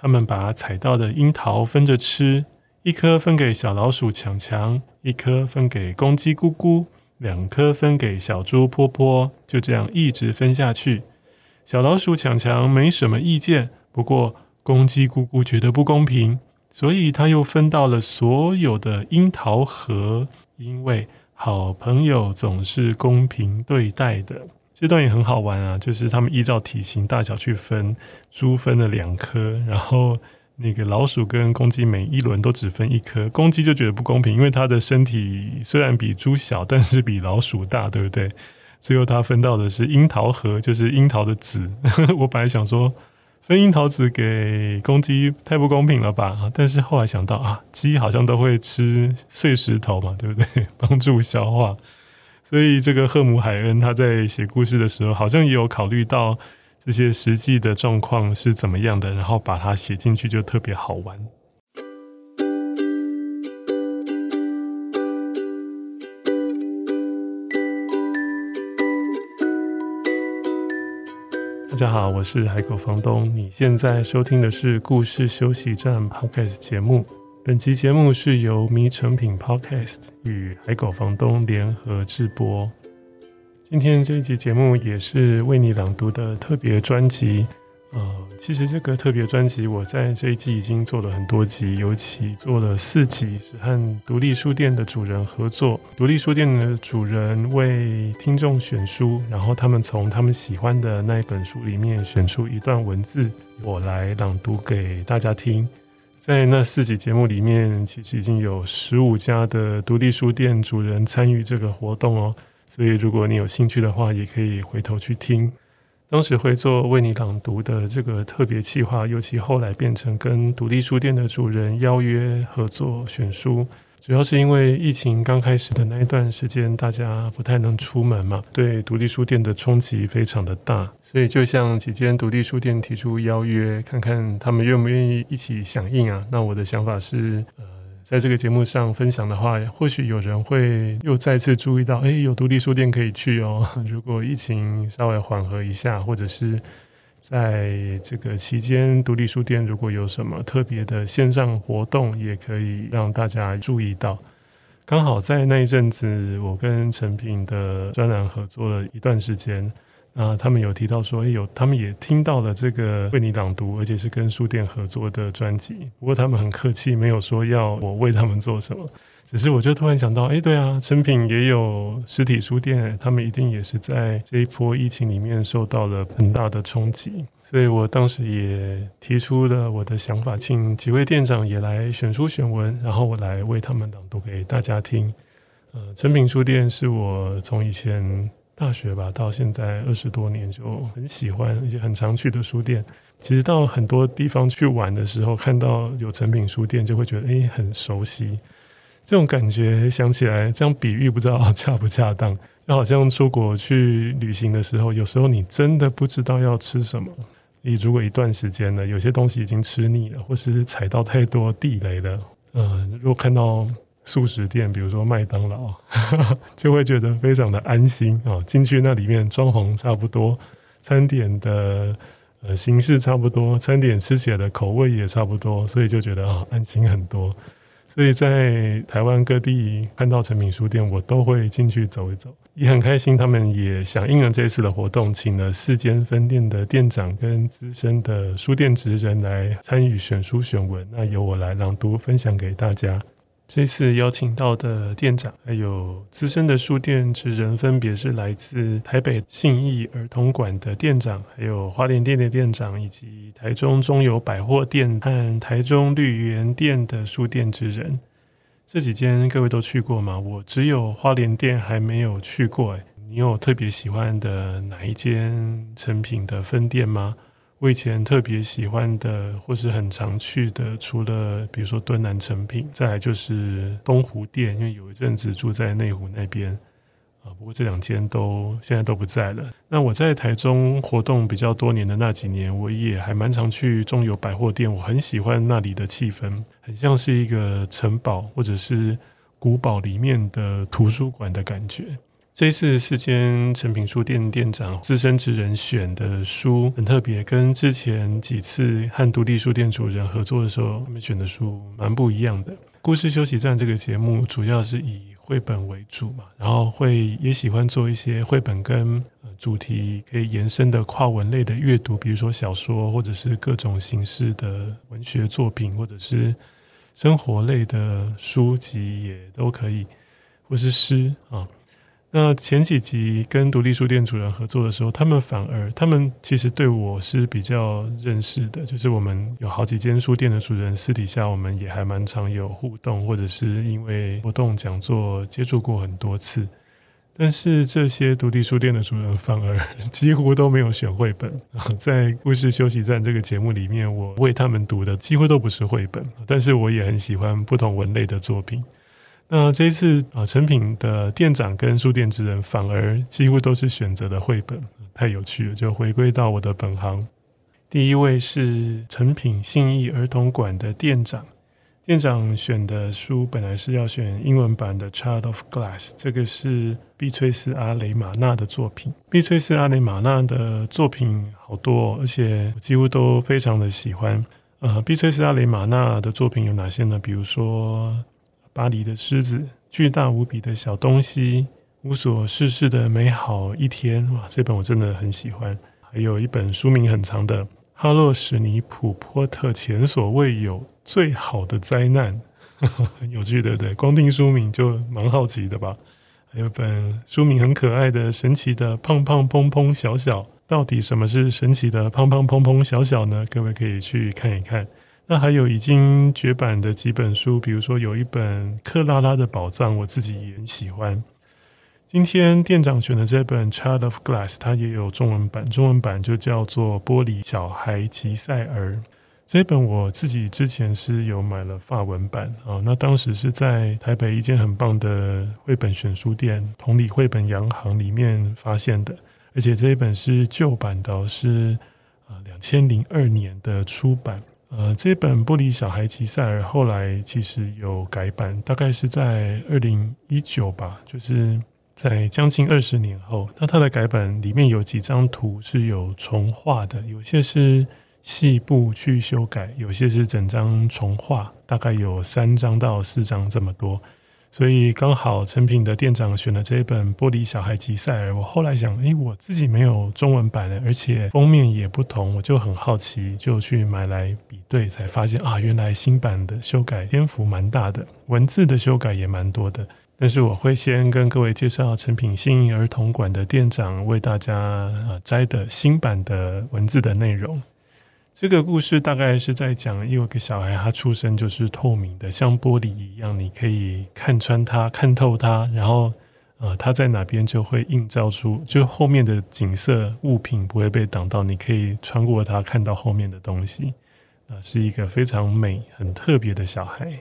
他们把采到的樱桃分着吃，一颗分给小老鼠强强，一颗分给公鸡咕咕，两颗分给小猪波波，就这样一直分下去。小老鼠强强没什么意见，不过公鸡咕咕觉得不公平，所以他又分到了所有的樱桃核，因为好朋友总是公平对待的。这段也很好玩啊，就是他们依照体型大小去分，猪分了两颗，然后那个老鼠跟公鸡每一轮都只分一颗，公鸡就觉得不公平，因为它的身体虽然比猪小，但是比老鼠大，对不对？最后他分到的是樱桃核，就是樱桃的籽。我本来想说分樱桃籽给公鸡太不公平了吧，但是后来想到啊，鸡好像都会吃碎石头嘛，对不对？帮助消化。所以，这个赫姆海恩他在写故事的时候，好像也有考虑到这些实际的状况是怎么样的，然后把它写进去，就特别好玩。大家好，我是海狗房东，你现在收听的是故事休息站 Podcast 节目。本期节目是由迷成品 Podcast 与海狗房东联合制播。今天这一集节目也是为你朗读的特别专辑。呃，其实这个特别专辑我在这一季已经做了很多集，尤其做了四集，是和独立书店的主人合作。独立书店的主人为听众选书，然后他们从他们喜欢的那一本书里面选出一段文字，我来朗读给大家听。在那四集节目里面，其实已经有十五家的独立书店主人参与这个活动哦。所以，如果你有兴趣的话，也可以回头去听。当时会做为你朗读的这个特别企划，尤其后来变成跟独立书店的主人邀约合作选书。主要是因为疫情刚开始的那一段时间，大家不太能出门嘛，对独立书店的冲击非常的大，所以就向几间独立书店提出邀约，看看他们愿不愿意一起响应啊。那我的想法是，呃，在这个节目上分享的话，或许有人会又再次注意到，哎，有独立书店可以去哦。如果疫情稍微缓和一下，或者是。在这个期间，独立书店如果有什么特别的线上活动，也可以让大家注意到。刚好在那一阵子，我跟诚品的专栏合作了一段时间，啊，他们有提到说，有他们也听到了这个为你朗读，而且是跟书店合作的专辑。不过他们很客气，没有说要我为他们做什么。只是我就突然想到，哎，对啊，成品也有实体书店，他们一定也是在这一波疫情里面受到了很大的冲击，所以我当时也提出了我的想法，请几位店长也来选书选文，然后我来为他们朗读给大家听。呃，成品书店是我从以前大学吧到现在二十多年就很喜欢而且很常去的书店。其实到很多地方去玩的时候，看到有成品书店，就会觉得哎，很熟悉。这种感觉想起来，这样比喻不知道恰不恰当，就好像出国去旅行的时候，有时候你真的不知道要吃什么。你如果一段时间了，有些东西已经吃腻了，或是踩到太多地雷了，嗯，如果看到素食店，比如说麦当劳，就会觉得非常的安心啊。进去那里面装潢差不多，餐点的呃形式差不多，餐点吃起来的口味也差不多，所以就觉得啊安心很多。所以在台湾各地看到成品书店，我都会进去走一走，也很开心。他们也响应了这次的活动，请了四间分店的店长跟资深的书店职人来参与选书选文，那由我来朗读分享给大家。这次邀请到的店长还有资深的书店职人，分别是来自台北信义儿童馆的店长，还有花莲店的店长，以及台中中友百货店和台中绿园店的书店职人。这几间各位都去过吗？我只有花莲店还没有去过。诶，你有特别喜欢的哪一间成品的分店吗？我以前特别喜欢的，或是很常去的，除了比如说敦南诚品，再来就是东湖店，因为有一阵子住在内湖那边啊。不过这两间都现在都不在了。那我在台中活动比较多年的那几年，我也还蛮常去中友百货店，我很喜欢那里的气氛，很像是一个城堡或者是古堡里面的图书馆的感觉。这一次是间诚品书店店长资深职人选的书，很特别，跟之前几次和独立书店主人合作的时候，他们选的书蛮不一样的。故事休息站这个节目主要是以绘本为主嘛，然后会也喜欢做一些绘本跟主题可以延伸的跨文类的阅读，比如说小说，或者是各种形式的文学作品，或者是生活类的书籍也都可以，或是诗啊。那前几集跟独立书店主人合作的时候，他们反而他们其实对我是比较认识的，就是我们有好几间书店的主人，私底下我们也还蛮常有互动，或者是因为活动讲座接触过很多次。但是这些独立书店的主人反而 几乎都没有选绘本。在故事休息站这个节目里面，我为他们读的几乎都不是绘本，但是我也很喜欢不同文类的作品。那这一次啊，成品的店长跟书店之人反而几乎都是选择的绘本，太有趣了，就回归到我的本行。第一位是成品信义儿童馆的店长，店长选的书本来是要选英文版的《Child of Glass》，这个是碧翠丝阿雷玛娜的作品。碧翠丝阿雷玛娜的作品好多，而且几乎都非常的喜欢。呃，碧翠丝阿雷玛娜的作品有哪些呢？比如说。巴黎的狮子，巨大无比的小东西，无所事事的美好一天。哇，这本我真的很喜欢。还有一本书名很长的《哈洛史尼普波特前所未有最好的灾难》，很有趣，对不对？光听书名就蛮好奇的吧？还有本书名很可爱的《神奇的胖胖砰砰小小》，到底什么是神奇的胖胖砰砰小小呢？各位可以去看一看。那还有已经绝版的几本书，比如说有一本《克拉拉的宝藏》，我自己也很喜欢。今天店长选的这本《Child of Glass》，它也有中文版，中文版就叫做《玻璃小孩吉赛尔》。这本我自己之前是有买了法文版啊，那当时是在台北一间很棒的绘本选书店——同里绘本洋行里面发现的，而且这一本是旧版的，是啊两千零二年的出版。呃，这本《玻璃小孩吉赛尔》后来其实有改版，大概是在二零一九吧，就是在将近二十年后。那它的改版里面有几张图是有重画的，有些是细部去修改，有些是整张重画，大概有三张到四张这么多。所以刚好成品的店长选了这一本《玻璃小孩吉赛尔》，我后来想，诶，我自己没有中文版的，而且封面也不同，我就很好奇，就去买来比对，才发现啊，原来新版的修改篇幅蛮大的，文字的修改也蛮多的。但是我会先跟各位介绍成品新儿童馆的店长为大家啊摘的新版的文字的内容。这个故事大概是在讲，有个小孩，他出生就是透明的，像玻璃一样，你可以看穿他，看透他，然后，呃，他在哪边就会映照出，就后面的景色物品不会被挡到，你可以穿过他看到后面的东西，啊，是一个非常美、很特别的小孩。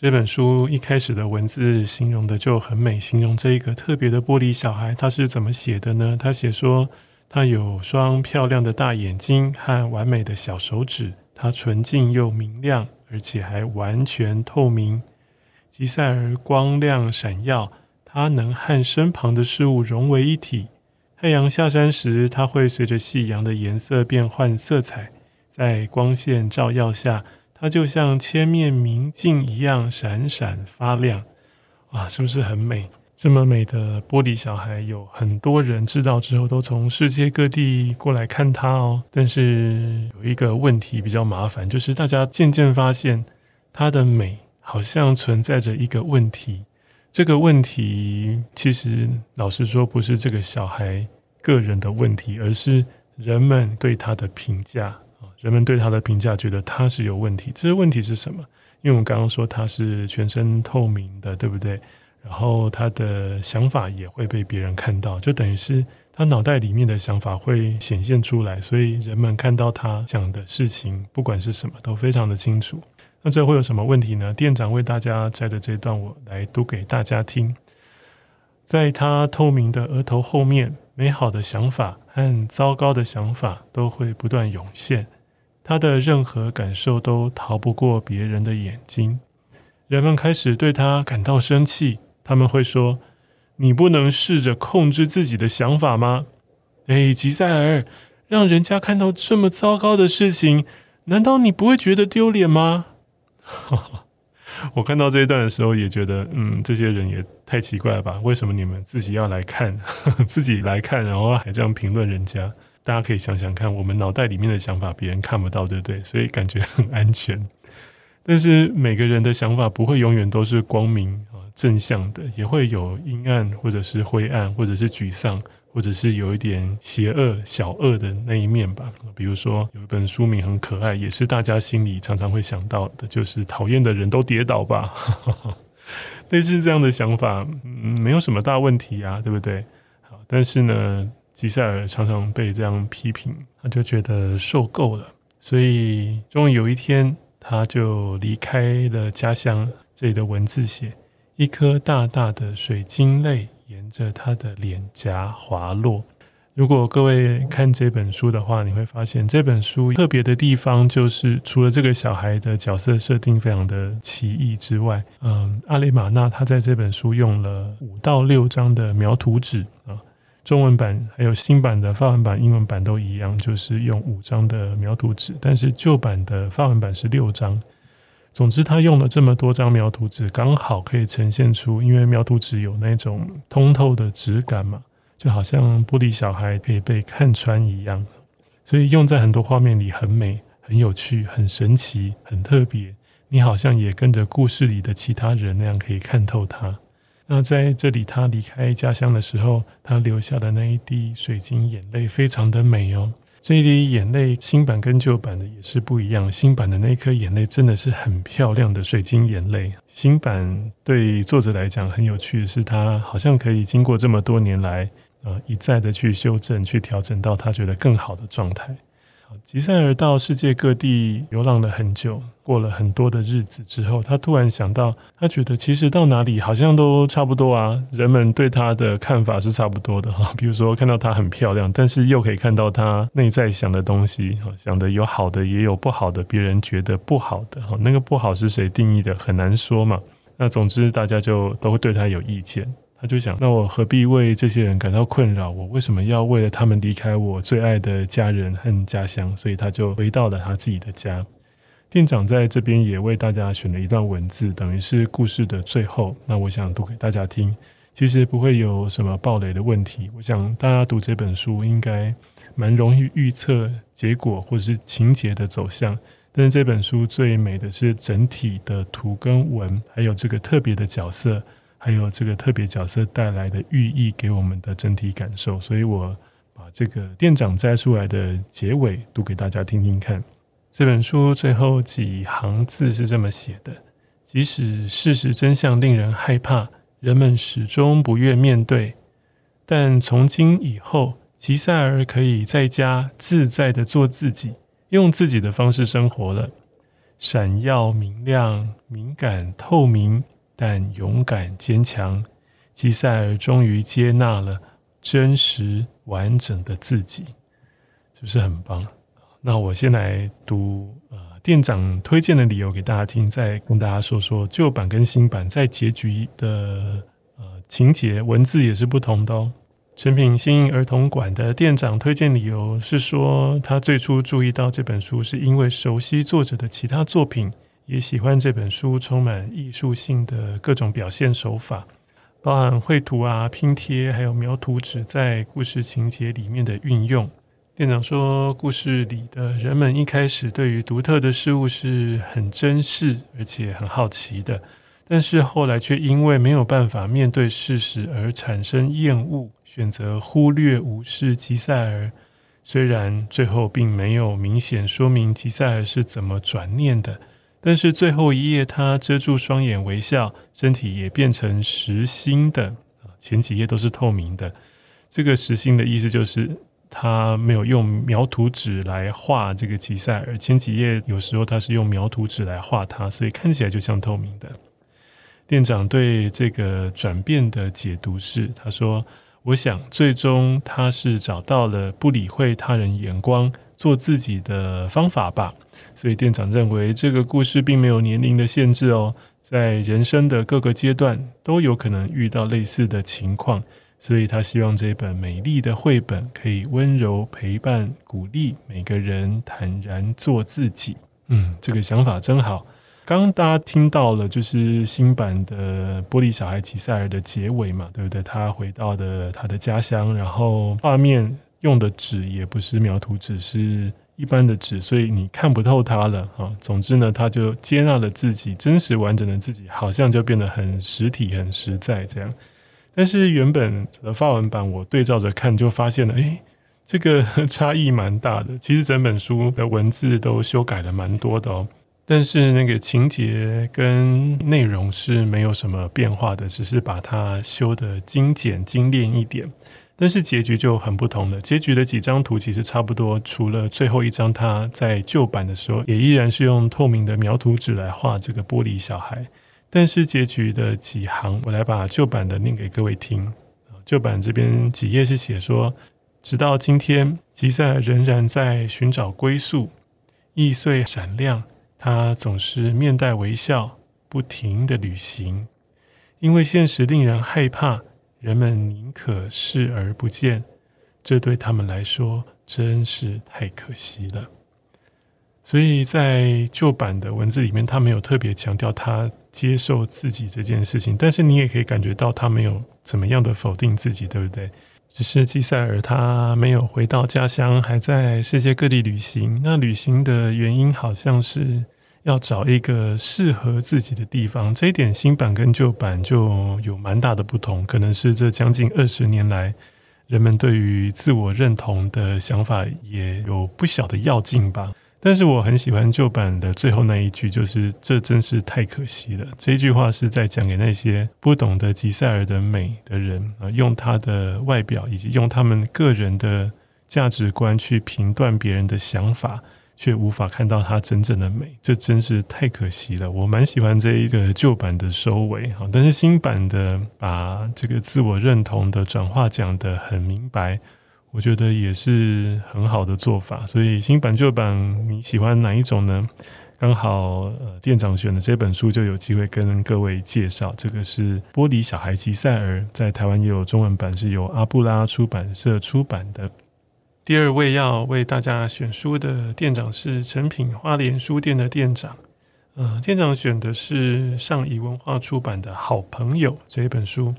这本书一开始的文字形容的就很美，形容这一个特别的玻璃小孩，他是怎么写的呢？他写说。它有双漂亮的大眼睛和完美的小手指，它纯净又明亮，而且还完全透明。吉赛尔光亮闪耀，它能和身旁的事物融为一体。太阳下山时，它会随着夕阳的颜色变换色彩，在光线照耀下，它就像千面明镜一样闪闪发亮。哇，是不是很美？这么美的玻璃小孩，有很多人知道之后，都从世界各地过来看他哦。但是有一个问题比较麻烦，就是大家渐渐发现，他的美好像存在着一个问题。这个问题其实老实说，不是这个小孩个人的问题，而是人们对他的评价啊。人们对他的评价，觉得他是有问题。这个问题是什么？因为我们刚刚说他是全身透明的，对不对？然后他的想法也会被别人看到，就等于是他脑袋里面的想法会显现出来，所以人们看到他讲的事情，不管是什么，都非常的清楚。那这会有什么问题呢？店长为大家摘的这段，我来读给大家听。在他透明的额头后面，美好的想法和糟糕的想法都会不断涌现，他的任何感受都逃不过别人的眼睛。人们开始对他感到生气。他们会说：“你不能试着控制自己的想法吗？哎，吉赛尔，让人家看到这么糟糕的事情，难道你不会觉得丢脸吗？我看到这一段的时候，也觉得，嗯，这些人也太奇怪了吧？为什么你们自己要来看，自己来看，然后还这样评论人家？大家可以想想看，我们脑袋里面的想法，别人看不到，对不对？所以感觉很安全。但是每个人的想法不会永远都是光明、正向的，也会有阴暗，或者是灰暗，或者是沮丧。或者是有一点邪恶、小恶的那一面吧。比如说，有一本书名很可爱，也是大家心里常常会想到的，就是“讨厌的人都跌倒吧”。类似这样的想法，嗯，没有什么大问题啊，对不对？好，但是呢，吉赛尔常常被这样批评，他就觉得受够了，所以终于有一天，他就离开了家乡。这里的文字写：一颗大大的水晶泪。沿着他的脸颊滑落。如果各位看这本书的话，你会发现这本书特别的地方就是，除了这个小孩的角色设定非常的奇异之外，嗯，阿雷玛娜他在这本书用了五到六张的描图纸啊，中文版还有新版的法文版、英文版都一样，就是用五张的描图纸，但是旧版的法文版是六张。总之，他用了这么多张描图纸，刚好可以呈现出，因为描图纸有那种通透的质感嘛，就好像玻璃小孩可以被看穿一样，所以用在很多画面里很美、很有趣、很神奇、很特别。你好像也跟着故事里的其他人那样可以看透他。那在这里，他离开家乡的时候，他流下的那一滴水晶眼泪，非常的美哦。这一滴眼泪，新版跟旧版的也是不一样。新版的那颗眼泪真的是很漂亮的水晶眼泪。新版对作者来讲很有趣的是，他好像可以经过这么多年来，啊，一再的去修正、去调整到他觉得更好的状态。吉赛尔到世界各地流浪了很久，过了很多的日子之后，他突然想到，他觉得其实到哪里好像都差不多啊。人们对他的看法是差不多的哈。比如说看到她很漂亮，但是又可以看到她内在想的东西，哈想的有好的也有不好的，别人觉得不好的哈，那个不好是谁定义的很难说嘛。那总之大家就都会对他有意见。他就想，那我何必为这些人感到困扰？我为什么要为了他们离开我最爱的家人和家乡？所以他就回到了他自己的家。店长在这边也为大家选了一段文字，等于是故事的最后。那我想读给大家听，其实不会有什么爆雷的问题。我想大家读这本书应该蛮容易预测结果或者是情节的走向。但是这本书最美的是整体的图跟文，还有这个特别的角色。还有这个特别角色带来的寓意给我们的整体感受，所以我把这个店长摘出来的结尾读给大家听听看。这本书最后几行字是这么写的：即使事实真相令人害怕，人们始终不愿面对，但从今以后，吉赛尔可以在家自在地做自己，用自己的方式生活了，闪耀明亮、敏感透明。但勇敢坚强，吉赛尔终于接纳了真实完整的自己，是不是很棒？那我先来读呃店长推荐的理由给大家听，再跟大家说说旧版跟新版在结局的呃情节文字也是不同的哦。诚品信谊儿童馆的店长推荐理由是说，他最初注意到这本书是因为熟悉作者的其他作品。也喜欢这本书充满艺术性的各种表现手法，包含绘图啊、拼贴，还有描图纸在故事情节里面的运用。店长说，故事里的人们一开始对于独特的事物是很珍视，而且很好奇的，但是后来却因为没有办法面对事实而产生厌恶，选择忽略、无视吉赛尔。虽然最后并没有明显说明吉赛尔是怎么转念的。但是最后一页，他遮住双眼微笑，身体也变成实心的。前几页都是透明的。这个实心的意思就是他没有用描图纸来画这个吉赛尔。前几页有时候他是用描图纸来画他，所以看起来就像透明的。店长对这个转变的解读是：他说，我想最终他是找到了不理会他人眼光，做自己的方法吧。所以店长认为这个故事并没有年龄的限制哦，在人生的各个阶段都有可能遇到类似的情况，所以他希望这本美丽的绘本可以温柔陪伴、鼓励每个人坦然做自己。嗯，这个想法真好。刚刚大家听到了，就是新版的《玻璃小孩吉赛尔》的结尾嘛，对不对？他回到的他的家乡，然后画面用的纸也不是描图纸，是一般的纸，所以你看不透它了啊。总之呢，他就接纳了自己真实完整的自己，好像就变得很实体、很实在这样。但是原本的发文版，我对照着看，就发现了，诶，这个 差异蛮大的。其实整本书的文字都修改了蛮多的哦。但是那个情节跟内容是没有什么变化的，只是把它修得精简精炼一点。但是结局就很不同了。结局的几张图其实差不多，除了最后一张，他在旧版的时候也依然是用透明的描图纸来画这个玻璃小孩。但是结局的几行，我来把旧版的念给各位听。旧版这边几页是写说，直到今天，吉赛尔仍然在寻找归宿，易碎闪亮。他总是面带微笑，不停地旅行，因为现实令人害怕，人们宁可视而不见，这对他们来说真是太可惜了。所以在旧版的文字里面，他没有特别强调他接受自己这件事情，但是你也可以感觉到他没有怎么样的否定自己，对不对？只是吉赛尔他没有回到家乡，还在世界各地旅行。那旅行的原因好像是要找一个适合自己的地方。这一点新版跟旧版就有蛮大的不同，可能是这将近二十年来人们对于自我认同的想法也有不小的要进吧。但是我很喜欢旧版的最后那一句，就是“这真是太可惜了”。这句话是在讲给那些不懂得吉赛尔的美的人啊，用他的外表以及用他们个人的价值观去评断别人的想法，却无法看到它真正的美。这真是太可惜了。我蛮喜欢这一个旧版的收尾哈，但是新版的把这个自我认同的转化讲得很明白。我觉得也是很好的做法，所以新版旧版你喜欢哪一种呢？刚好呃店长选的这本书就有机会跟各位介绍，这个是《玻璃小孩吉赛尔》，在台湾也有中文版，是由阿布拉出版社出版的。第二位要为大家选书的店长是成品花莲书店的店长，呃，店长选的是上译文化出版的《好朋友》这一本书。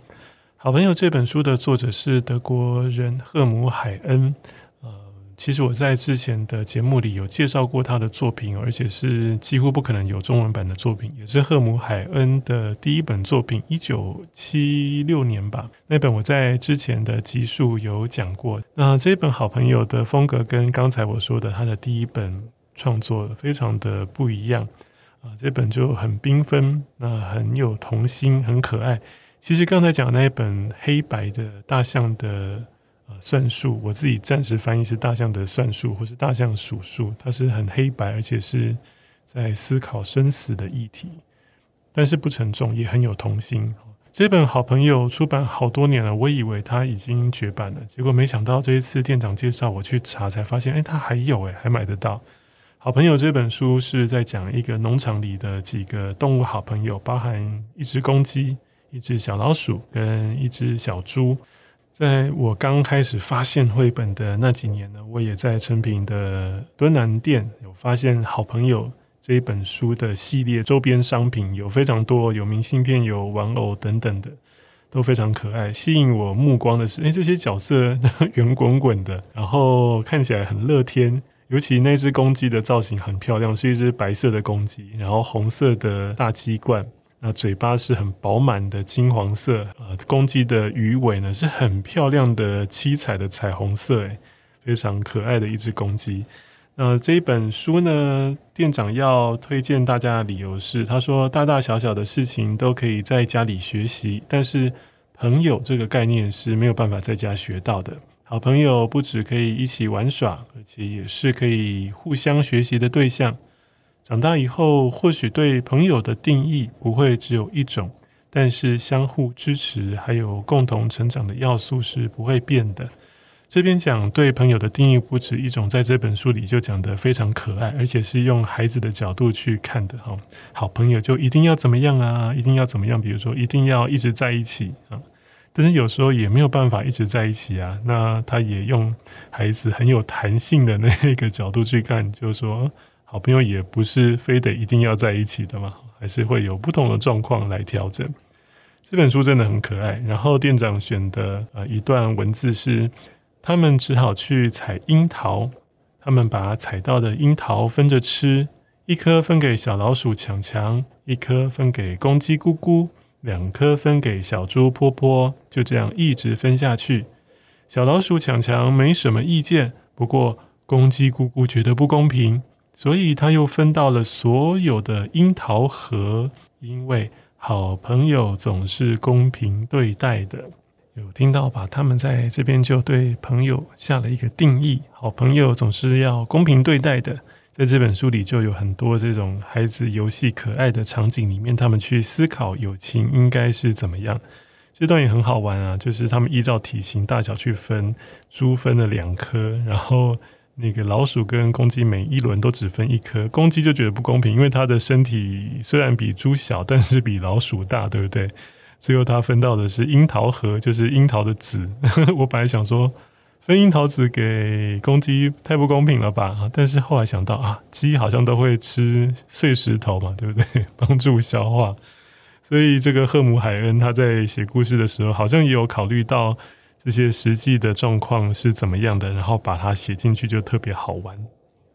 好朋友这本书的作者是德国人赫姆海恩。其实我在之前的节目里有介绍过他的作品，而且是几乎不可能有中文版的作品，也是赫姆海恩的第一本作品，一九七六年吧。那本我在之前的集数有讲过。那这本好朋友的风格跟刚才我说的他的第一本创作非常的不一样啊，这本就很缤纷，那很有童心，很可爱。其实刚才讲的那一本黑白的大象的算术，我自己暂时翻译是大象的算术，或是大象数数，它是很黑白，而且是在思考生死的议题，但是不沉重，也很有童心。这本好朋友出版好多年了，我以为它已经绝版了，结果没想到这一次店长介绍我去查，才发现，哎，它还有，哎，还买得到。好朋友这本书是在讲一个农场里的几个动物好朋友，包含一只公鸡。一只小老鼠跟一只小猪，在我刚开始发现绘本的那几年呢，我也在诚品的敦南店有发现《好朋友》这一本书的系列周边商品，有非常多，有明信片、有玩偶等等的，都非常可爱。吸引我目光的是，诶，这些角色圆滚滚的，然后看起来很乐天，尤其那只公鸡的造型很漂亮，是一只白色的公鸡，然后红色的大鸡冠。那嘴巴是很饱满的金黄色，呃，公鸡的鱼尾呢是很漂亮的七彩的彩虹色，诶，非常可爱的一只公鸡。那这一本书呢，店长要推荐大家的理由是，他说大大小小的事情都可以在家里学习，但是朋友这个概念是没有办法在家学到的。好朋友不只可以一起玩耍，而且也是可以互相学习的对象。长大以后，或许对朋友的定义不会只有一种，但是相互支持还有共同成长的要素是不会变的。这边讲对朋友的定义不止一种，在这本书里就讲得非常可爱，而且是用孩子的角度去看的哈。好朋友就一定要怎么样啊？一定要怎么样？比如说一定要一直在一起啊。但是有时候也没有办法一直在一起啊。那他也用孩子很有弹性的那个角度去看，就是说好朋友也不是非得一定要在一起的嘛，还是会有不同的状况来调整。这本书真的很可爱。然后店长选的呃一段文字是。他们只好去采樱桃，他们把采到的樱桃分着吃，一颗分给小老鼠强强，一颗分给公鸡咕咕，两颗分给小猪波波，就这样一直分下去。小老鼠强强没什么意见，不过公鸡咕咕觉得不公平，所以他又分到了所有的樱桃核，因为好朋友总是公平对待的。有听到吧？他们在这边就对朋友下了一个定义：好朋友总是要公平对待的。在这本书里，就有很多这种孩子游戏可爱的场景里面，他们去思考友情应该是怎么样。这段也很好玩啊，就是他们依照体型大小去分，猪分了两颗，然后那个老鼠跟公鸡每一轮都只分一颗。公鸡就觉得不公平，因为它的身体虽然比猪小，但是比老鼠大，对不对？最后它分到的是樱桃核，就是樱桃的籽。我本来想说分樱桃籽给公鸡太不公平了吧？但是后来想到啊，鸡好像都会吃碎石头嘛，对不对？帮助消化。所以这个赫姆海恩他在写故事的时候，好像也有考虑到这些实际的状况是怎么样的，然后把它写进去，就特别好玩。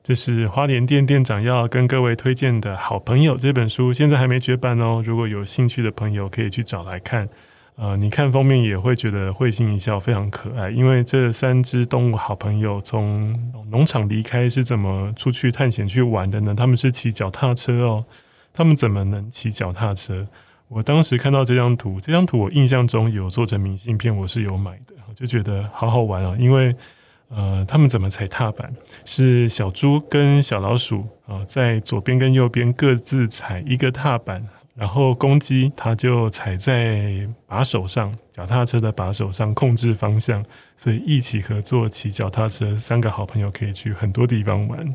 这是花莲店店长要跟各位推荐的好朋友这本书，现在还没绝版哦。如果有兴趣的朋友，可以去找来看。呃，你看封面也会觉得会心一笑，非常可爱。因为这三只动物好朋友从农场离开是怎么出去探险去玩的呢？他们是骑脚踏车哦。他们怎么能骑脚踏车？我当时看到这张图，这张图我印象中有做成明信片，我是有买的，就觉得好好玩啊，因为。呃，他们怎么踩踏板？是小猪跟小老鼠啊、在左边跟右边各自踩一个踏板，然后公鸡它就踩在把手上，脚踏车的把手上控制方向，所以一起合作骑脚踏车，三个好朋友可以去很多地方玩。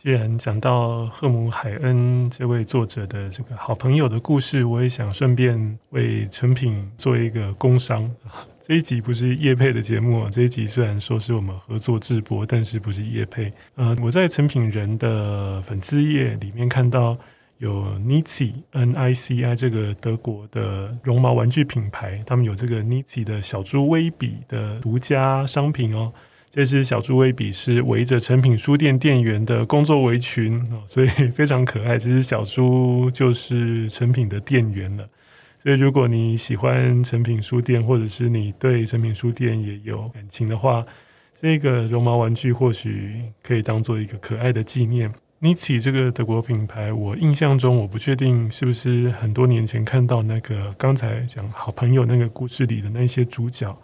既然讲到赫姆海恩这位作者的这个好朋友的故事，我也想顺便为成品做一个工商。这一集不是叶配的节目啊，这一集虽然说是我们合作制播，但是不是叶配。呃，我在成品人的粉丝页里面看到有 Nici N I C I 这个德国的绒毛玩具品牌，他们有这个 Nici 的小猪威比的独家商品哦。这只小猪威比是围着诚品书店店员的工作围裙，所以 非常可爱。这只小猪就是诚品的店员了。所以如果你喜欢诚品书店，或者是你对诚品书店也有感情的话，这个绒毛玩具或许可以当做一个可爱的纪念。Nici 这个德国品牌，我印象中我不确定是不是很多年前看到那个刚才讲好朋友那个故事里的那些主角。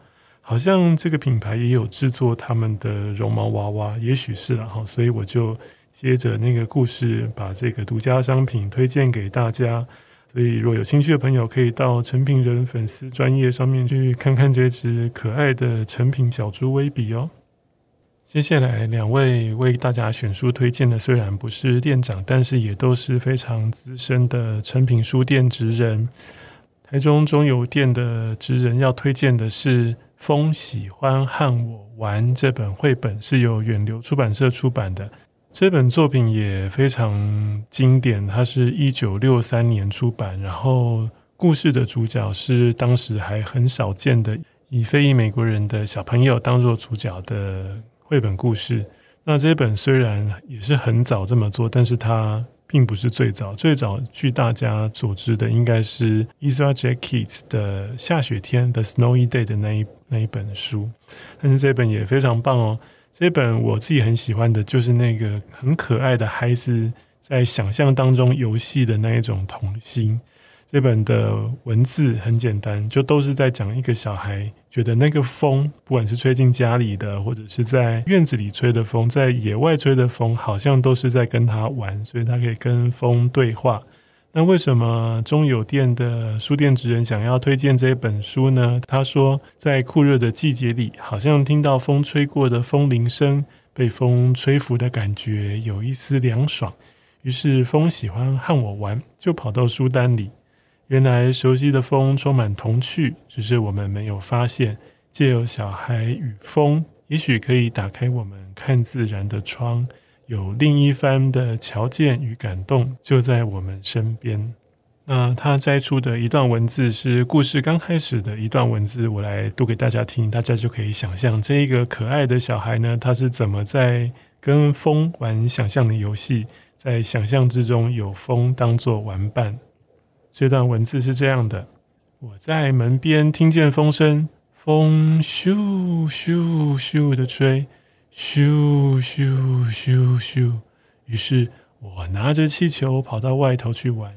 好像这个品牌也有制作他们的绒毛娃娃，也许是了哈，所以我就接着那个故事，把这个独家商品推荐给大家。所以，若有兴趣的朋友，可以到成品人粉丝专页上面去看看这只可爱的成品小猪威比哦。接下来两位为大家选书推荐的，虽然不是店长，但是也都是非常资深的成品书店职人。台中中油店的职人要推荐的是。风喜欢和我玩这本绘本是由远流出版社出版的，这本作品也非常经典。它是一九六三年出版，然后故事的主角是当时还很少见的以非裔美国人的小朋友当做主角的绘本故事。那这本虽然也是很早这么做，但是它。并不是最早，最早据大家所知的，应该是 i s a Jack 的《下雪天》的 Snowy Day 的那一那一本书。但是这本也非常棒哦。这本我自己很喜欢的，就是那个很可爱的孩子在想象当中游戏的那一种童心。这本的文字很简单，就都是在讲一个小孩觉得那个风，不管是吹进家里的，或者是在院子里吹的风，在野外吹的风，好像都是在跟他玩，所以他可以跟风对话。那为什么中友店的书店职人想要推荐这本书呢？他说，在酷热的季节里，好像听到风吹过的风铃声，被风吹拂的感觉有一丝凉爽。于是风喜欢和我玩，就跑到书单里。原来熟悉的风充满童趣，只是我们没有发现。借由小孩与风，也许可以打开我们看自然的窗。有另一番的瞧见与感动，就在我们身边。那他摘出的一段文字是故事刚开始的一段文字，我来读给大家听，大家就可以想象这个可爱的小孩呢，他是怎么在跟风玩想象的游戏，在想象之中有风当做玩伴。这段文字是这样的：我在门边听见风声，风咻咻咻的吹。咻咻咻咻！于是我拿着气球跑到外头去玩。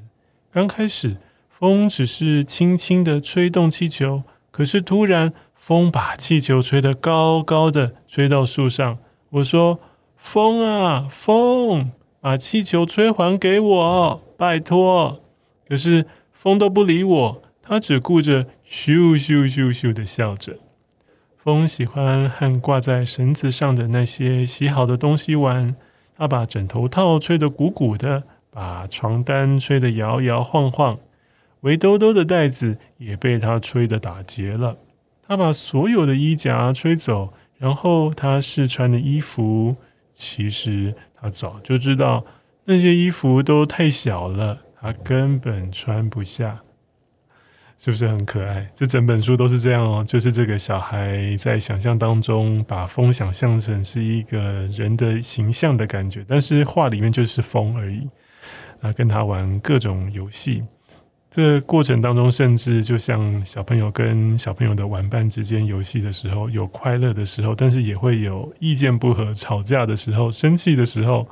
刚开始，风只是轻轻的吹动气球，可是突然，风把气球吹得高高的，吹到树上。我说：“风啊，风，把气球吹还给我，拜托！”可是风都不理我，它只顾着咻咻咻咻的笑着。风喜欢和挂在绳子上的那些洗好的东西玩，他把枕头套吹得鼓鼓的，把床单吹得摇摇晃晃，围兜兜的袋子也被他吹得打结了。他把所有的衣夹吹走，然后他试穿的衣服，其实他早就知道那些衣服都太小了，他根本穿不下。是不是很可爱？这整本书都是这样哦，就是这个小孩在想象当中把风想象成是一个人的形象的感觉，但是画里面就是风而已。啊，跟他玩各种游戏，这过程当中，甚至就像小朋友跟小朋友的玩伴之间游戏的时候，有快乐的时候，但是也会有意见不合、吵架的时候、生气的时候。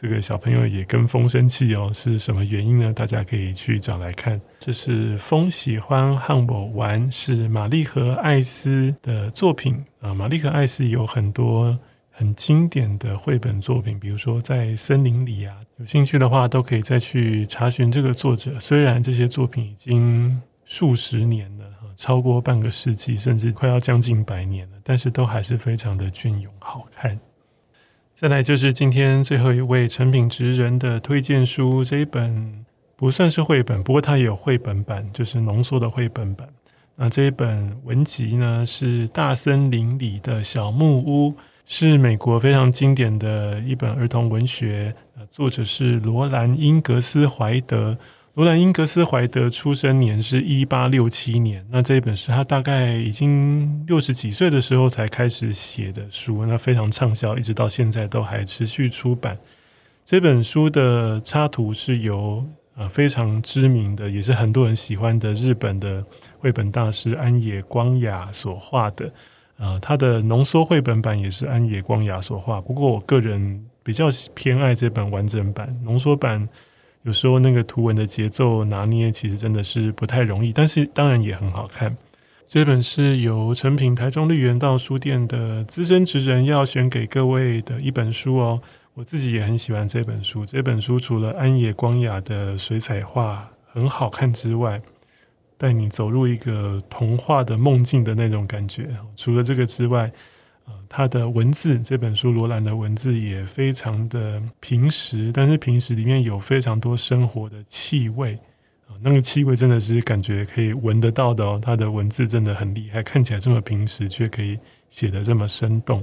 这个小朋友也跟风生气哦，是什么原因呢？大家可以去找来看。这是风喜欢和我玩，是玛丽和艾斯的作品啊。玛丽和艾斯有很多很经典的绘本作品，比如说在森林里啊，有兴趣的话都可以再去查询这个作者。虽然这些作品已经数十年了，超过半个世纪，甚至快要将近百年了，但是都还是非常的隽永好看。再来就是今天最后一位成品职人的推荐书，这一本不算是绘本，不过它也有绘本版，就是浓缩的绘本版。那这一本文集呢，是《大森林里的小木屋》，是美国非常经典的一本儿童文学，作者是罗兰·英格斯怀德。罗兰·英格斯怀德出生年是一八六七年，那这一本是他大概已经六十几岁的时候才开始写的书，那非常畅销，一直到现在都还持续出版。这本书的插图是由呃非常知名的，也是很多人喜欢的日本的绘本大师安野光雅所画的，呃，他的浓缩绘本版也是安野光雅所画。不过我个人比较偏爱这本完整版，浓缩版。有时候那个图文的节奏拿捏，其实真的是不太容易，但是当然也很好看。这本是由诚品台中绿园道书店的资深职人要选给各位的一本书哦。我自己也很喜欢这本书。这本书除了安野光雅的水彩画很好看之外，带你走入一个童话的梦境的那种感觉。除了这个之外，他的文字，这本书罗兰的文字也非常的平实，但是平实里面有非常多生活的气味啊，那个气味真的是感觉可以闻得到的哦。他的文字真的很厉害，看起来这么平实，却可以写得这么生动。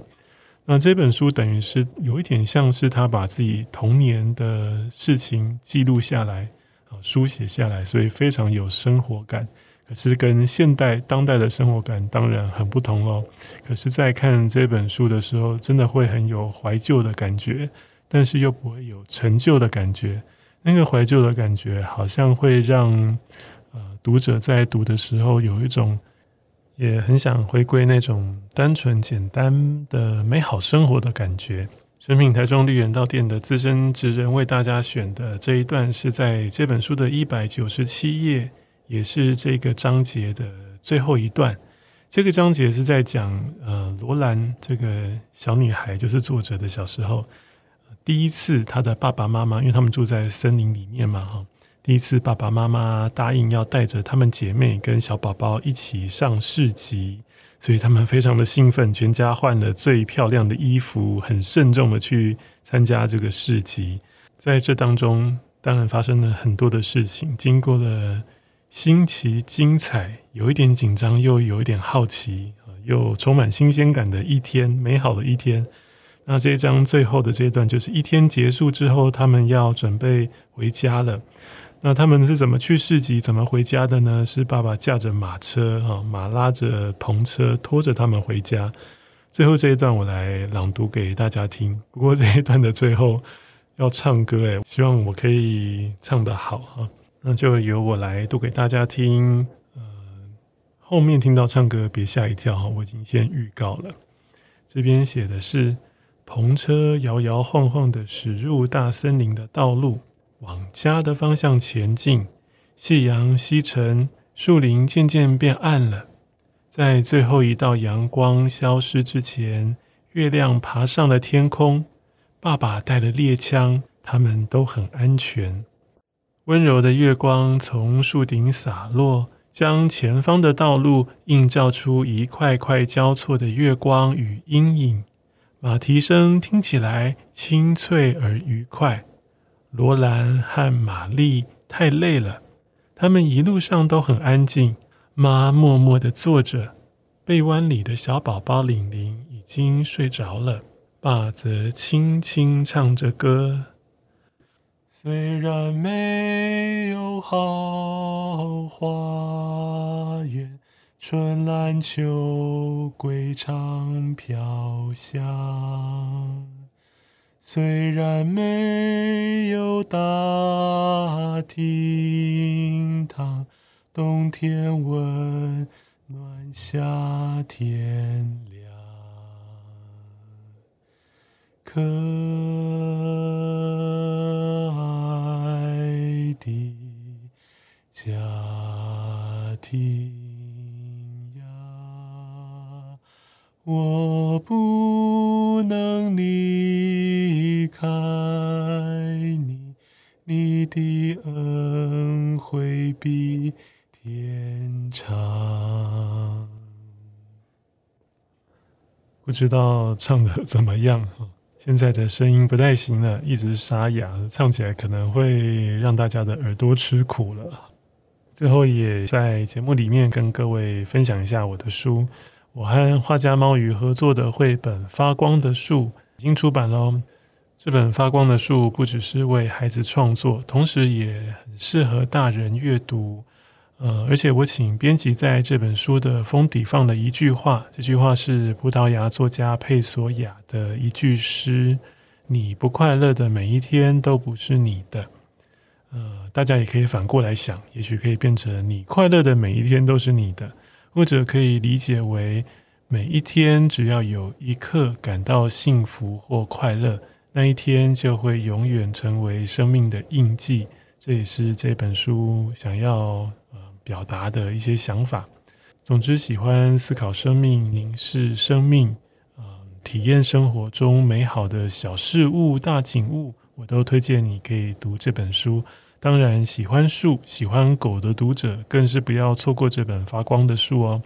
那这本书等于是有一点像是他把自己童年的事情记录下来啊，书写下来，所以非常有生活感。可是跟现代当代的生活感当然很不同哦。可是，在看这本书的时候，真的会很有怀旧的感觉，但是又不会有陈旧的感觉。那个怀旧的感觉，好像会让呃读者在读的时候有一种，也很想回归那种单纯简单的美好生活的感觉。诚品台中绿园道店的资深职人为大家选的这一段，是在这本书的一百九十七页。也是这个章节的最后一段。这个章节是在讲，呃，罗兰这个小女孩，就是作者的小时候，第一次她的爸爸妈妈，因为他们住在森林里面嘛，哈，第一次爸爸妈妈答应要带着他们姐妹跟小宝宝一起上市集，所以他们非常的兴奋，全家换了最漂亮的衣服，很慎重的去参加这个市集。在这当中，当然发生了很多的事情，经过了新奇、精彩，有一点紧张，又有一点好奇，又充满新鲜感的一天，美好的一天。那这一章最后的这一段，就是一天结束之后，他们要准备回家了。那他们是怎么去市集、怎么回家的呢？是爸爸驾着马车，哈，马拉着篷车，拖着他们回家。最后这一段我来朗读给大家听。不过这一段的最后要唱歌，哎，希望我可以唱得好哈。那就由我来读给大家听。呃，后面听到唱歌别吓一跳，我已经先预告了。这边写的是篷车摇摇晃晃的驶入大森林的道路。往家的方向前进，夕阳西沉，树林渐渐变暗了。在最后一道阳光消失之前，月亮爬上了天空。爸爸带了猎枪，他们都很安全。温柔的月光从树顶洒落，将前方的道路映照出一块块交错的月光与阴影。马蹄声听起来清脆而愉快。罗兰和玛丽太累了，他们一路上都很安静。妈默默地坐着，被弯里的小宝宝玲玲已经睡着了。爸则轻轻唱着歌。虽然没有好花园，春兰秋归常飘香。虽然没有大厅堂，冬天温暖，夏天凉。可的家庭呀，我不能离。开你，你的恩惠比天长。不知道唱的怎么样？现在的声音不太行了，一直沙哑，唱起来可能会让大家的耳朵吃苦了。最后也在节目里面跟各位分享一下我的书，我和画家猫鱼合作的绘本《发光的树》已经出版喽。这本《发光的树》不只是为孩子创作，同时也很适合大人阅读。呃，而且我请编辑在这本书的封底放了一句话，这句话是葡萄牙作家佩索亚的一句诗：“你不快乐的每一天都不是你的。”呃，大家也可以反过来想，也许可以变成“你快乐的每一天都是你的”，或者可以理解为每一天只要有一刻感到幸福或快乐。那一天就会永远成为生命的印记，这也是这本书想要表达的一些想法。总之，喜欢思考生命、凝视生命，呃，体验生活中美好的小事物、大景物，我都推荐你可以读这本书。当然，喜欢树、喜欢狗的读者，更是不要错过这本《发光的树》哦。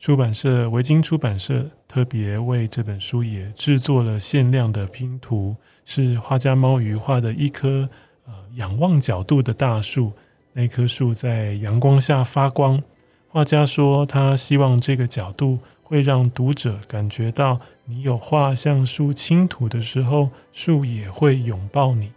出版社维京出版社特别为这本书也制作了限量的拼图，是画家猫鱼画的一棵呃仰望角度的大树，那棵树在阳光下发光。画家说，他希望这个角度会让读者感觉到，你有画向树倾吐的时候，树也会拥抱你。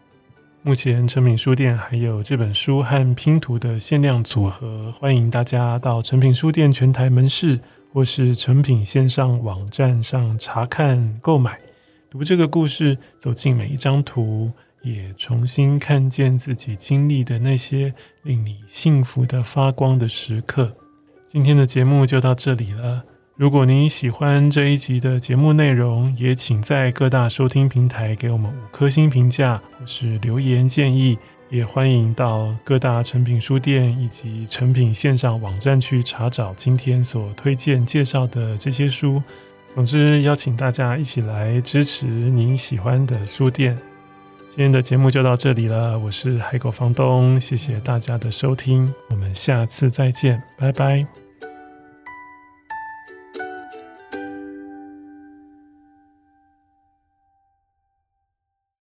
目前诚品书店还有这本书和拼图的限量组合，欢迎大家到诚品书店全台门市或是诚品线上网站上查看购买。读这个故事，走进每一张图，也重新看见自己经历的那些令你幸福的发光的时刻。今天的节目就到这里了。如果你喜欢这一集的节目内容，也请在各大收听平台给我们五颗星评价或是留言建议。也欢迎到各大诚品书店以及诚品线上网站去查找今天所推荐介绍的这些书。总之，邀请大家一起来支持你喜欢的书店。今天的节目就到这里了，我是海狗房东，谢谢大家的收听，我们下次再见，拜拜。